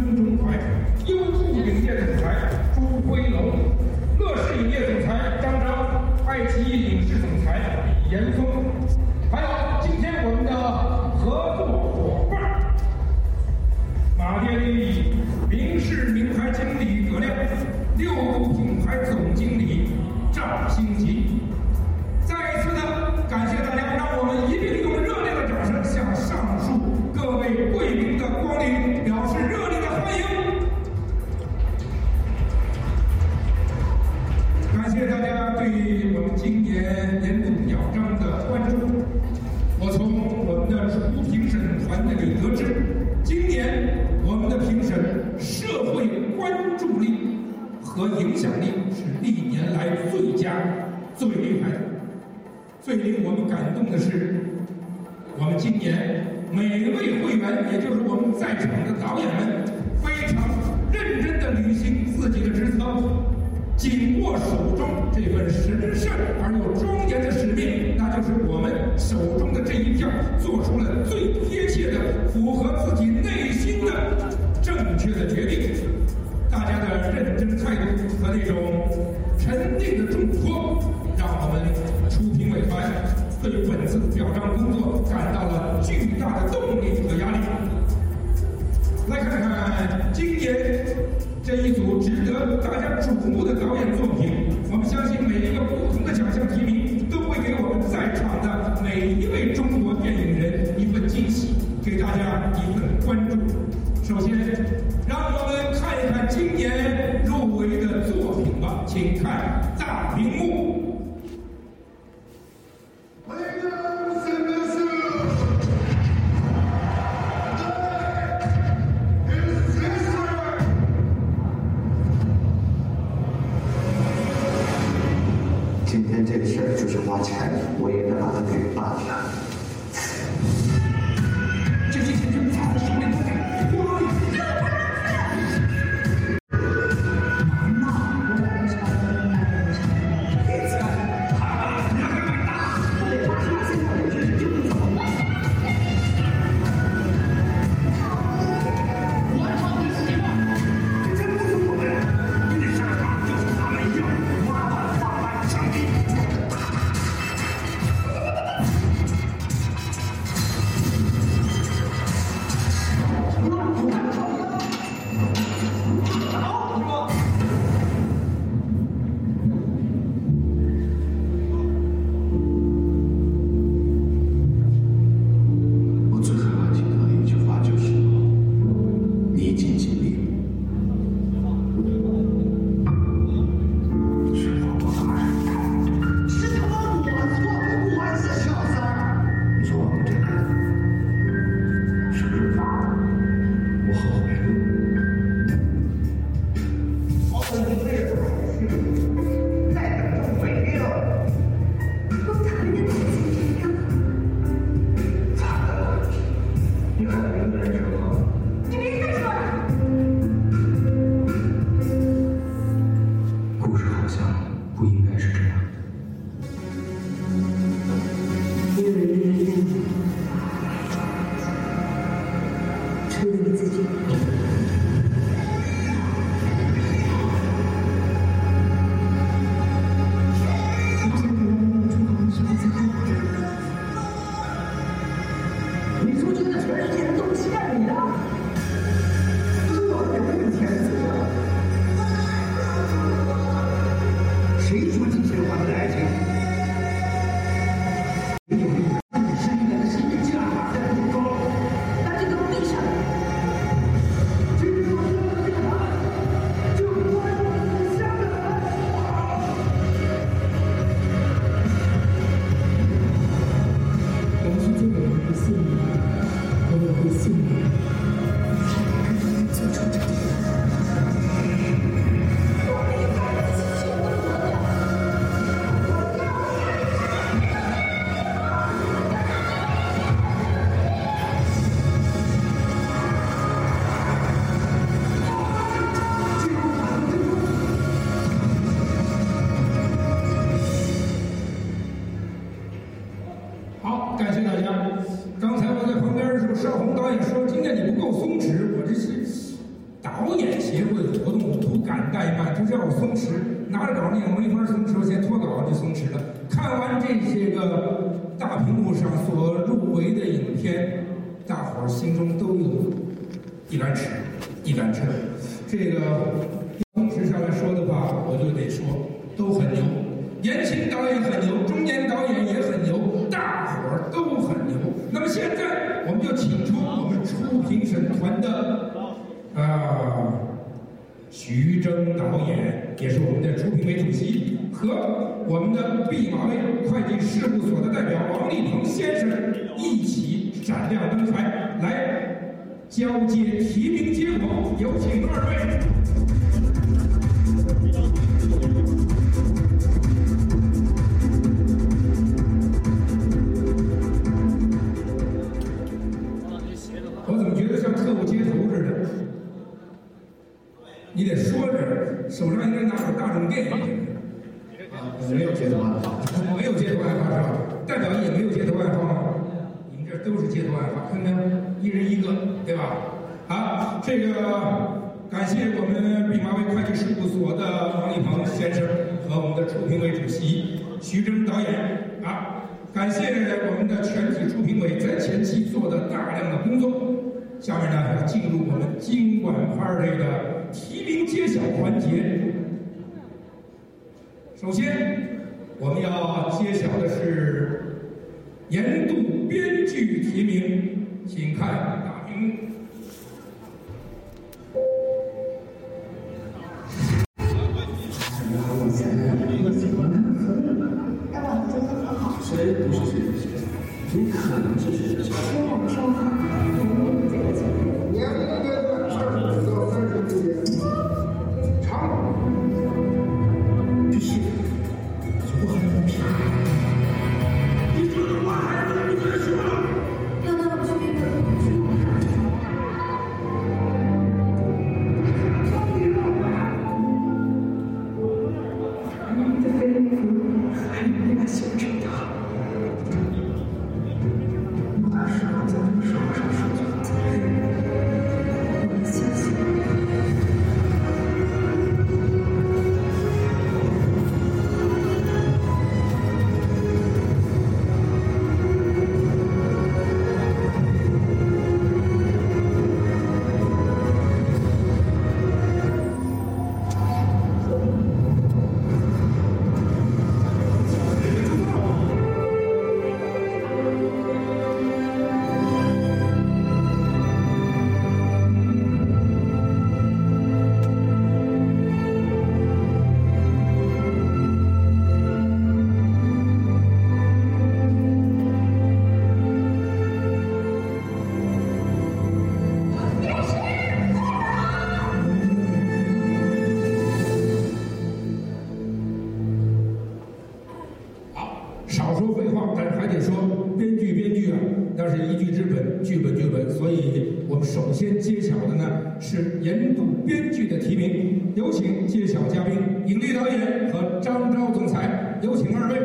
孙中怀，优酷影业总裁朱辉龙，乐视影业总裁张钊，爱奇艺影视总裁李岩峰，在场的导演们，非常认真的履行自己的职责，紧握手中这份神圣而又庄严的使命，那就是我们手中的这一票，做出了最贴切的、符合自己内心的正确的决定。大家的认真态度和那种沉定的重托，让我们出评委团对本次表彰今年这一组值得大家瞩目的导演作品，我们相信每一个不同的奖项提名都会给我们在场的每一位中国电影人一份惊喜，给大家一份关注。首先，让我给感谢大家。刚才我在旁边的时候，邵红导演说：“今天你不够松弛。”我这是导演协会的活动，我不敢怠慢，就叫我松弛。拿着稿念，我没法松弛，我先脱稿就松弛了。看完这些个大屏幕上所入围的影片，大伙儿心中都有一杆尺，一杆秤。这个松弛上来说的话，我就得说都很牛。年轻导演很牛，也是我们的朱评委主席，和我们的毕马威会计事务所的代表王立鹏先生一起闪亮登台，来交接提名结果。有请二位。席徐峥导演啊，感谢我们的全体初评委在前期做的大量的工作。下面呢，要进入我们今晚 party 的提名揭晓环节。首先，我们要揭晓的是年度编剧提名，请看大屏幕。你可能是谁谁谁？因首先揭晓的呢是年度编剧的提名，有请揭晓嘉宾尹力导演和张昭总裁，有请二位。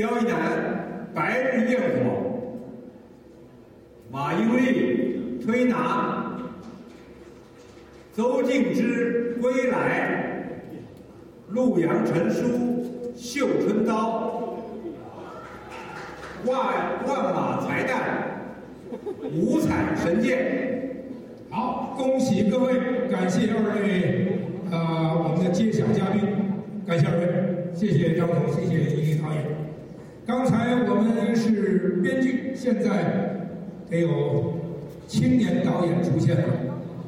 刁一男《白日焰火》，马伊琍《推拿》，邹静之《归来》，陆阳陈书《绣春刀》，万万马才旦《五彩神剑好，恭喜各位，感谢二位，呃，我们的揭晓嘉宾，感谢二位，谢谢张总，谢谢尹导演。刚才我们是编剧，现在得有青年导演出现了。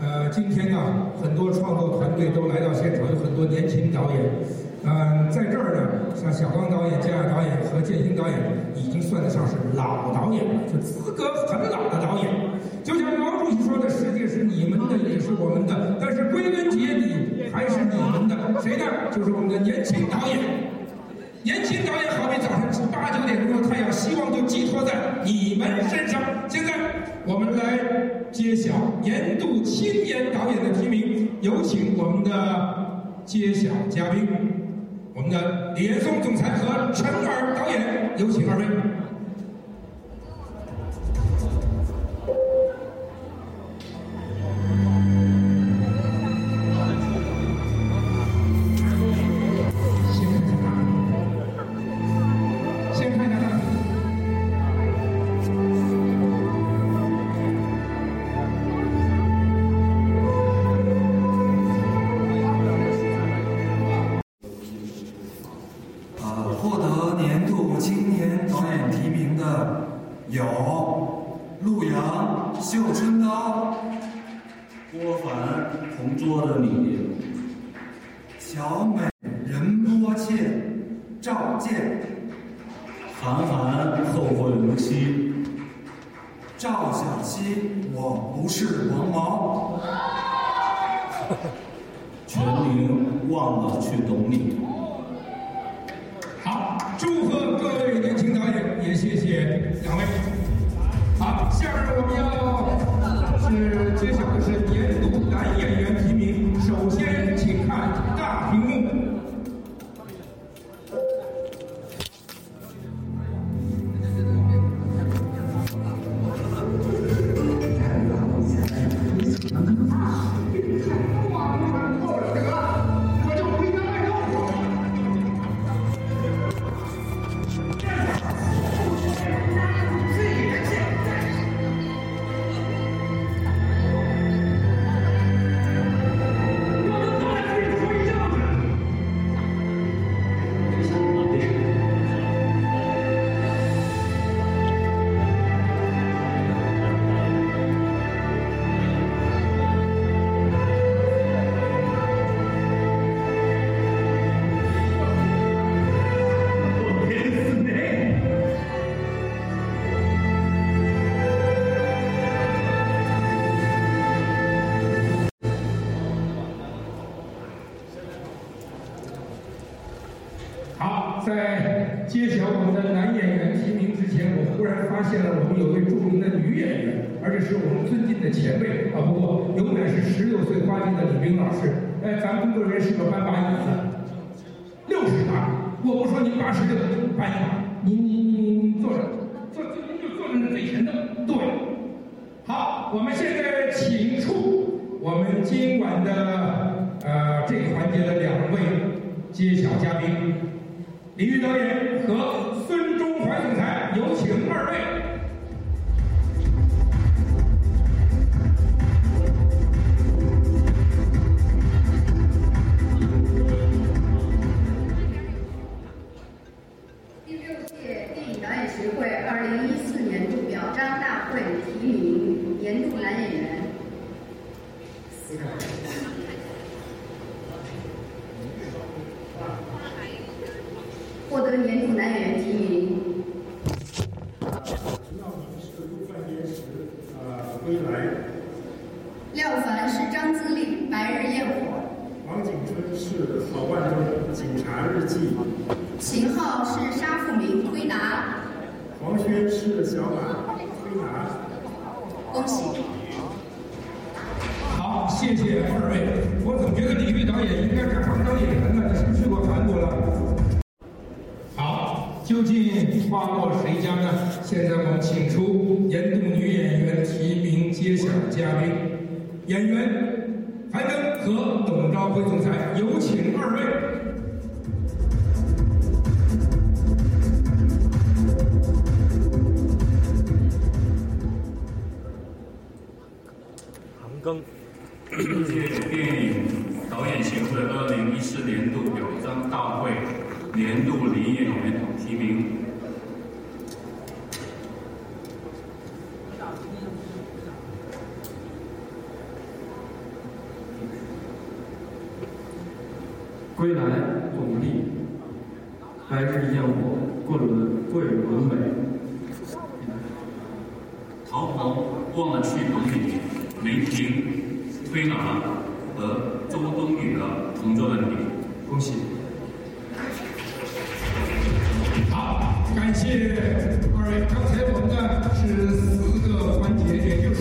呃，今天呢，很多创作团队都来到现场，有很多年轻导演。嗯，在这儿呢，像小刚导演、姜亚导演和建新导演已经算得上是老导演了，就资格很老的导演。就像毛主席说的：“世界是你们的，也是我们的。”但是归根结底还是你们的。谁呢？就是我们的年轻导演。年轻导演好比早晨八九点钟的太阳，希望都寄托在你们身上。现在我们来揭晓年度青年导演的提名，有请我们的揭晓嘉宾，我们的李岩松总裁和陈尔导演，有请二位。韩寒，后会无期，赵小西，我不是王毛。全名忘了去懂你。好，祝贺各位年轻导演，也谢谢两位。好，下面我们要是揭晓的是年度男演员在揭晓我们的男演员提名之前，我忽然发现了我们有位著名的女演员，而且是我们尊敬的前辈啊，不过永远是十六岁花季的李冰老师。哎，咱们工作人员是个搬把椅子，六十把，我不说您八十六，搬一把，您您您您坐着，坐坐您就坐在那最前头，对。好，我们现在请出我们今晚的呃这个环节的两位揭晓嘉宾，李玉导演和孙中怀总裁，有请二位。获得年度男演员提名，归来，廖凡是张自力，《白日焰火王景春是郝万中《警察日记》，》，秦昊是沙富明，《推拿黄轩是小马，推拿。》。恭喜！好，谢谢二位。我总觉得李玉导演应该改行当演究竟花落谁家呢？现在我们请出年度女演员提名揭晓嘉宾，演员樊登和董昭辉总裁，有请二位。本届电影导演协会二零一四年度表彰大会年度林业演员提名，归来，我们力，白日焰火，桂纶桂纶镁。陶鹏忘了去等你，梅婷推拿和周冬雨的同桌问题，恭喜。感谢二位。刚才我们呢是四个环节，也就是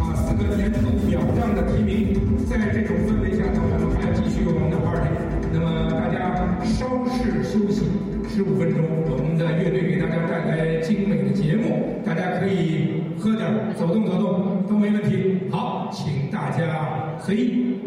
啊四个年度表彰的提名。在这种氛围下呢，我们还要继续我们的 party。那么大家稍事休息十五分钟，我们的乐队给大家带来精美的节目，大家可以喝点，走动走动都没问题。好，请大家随意。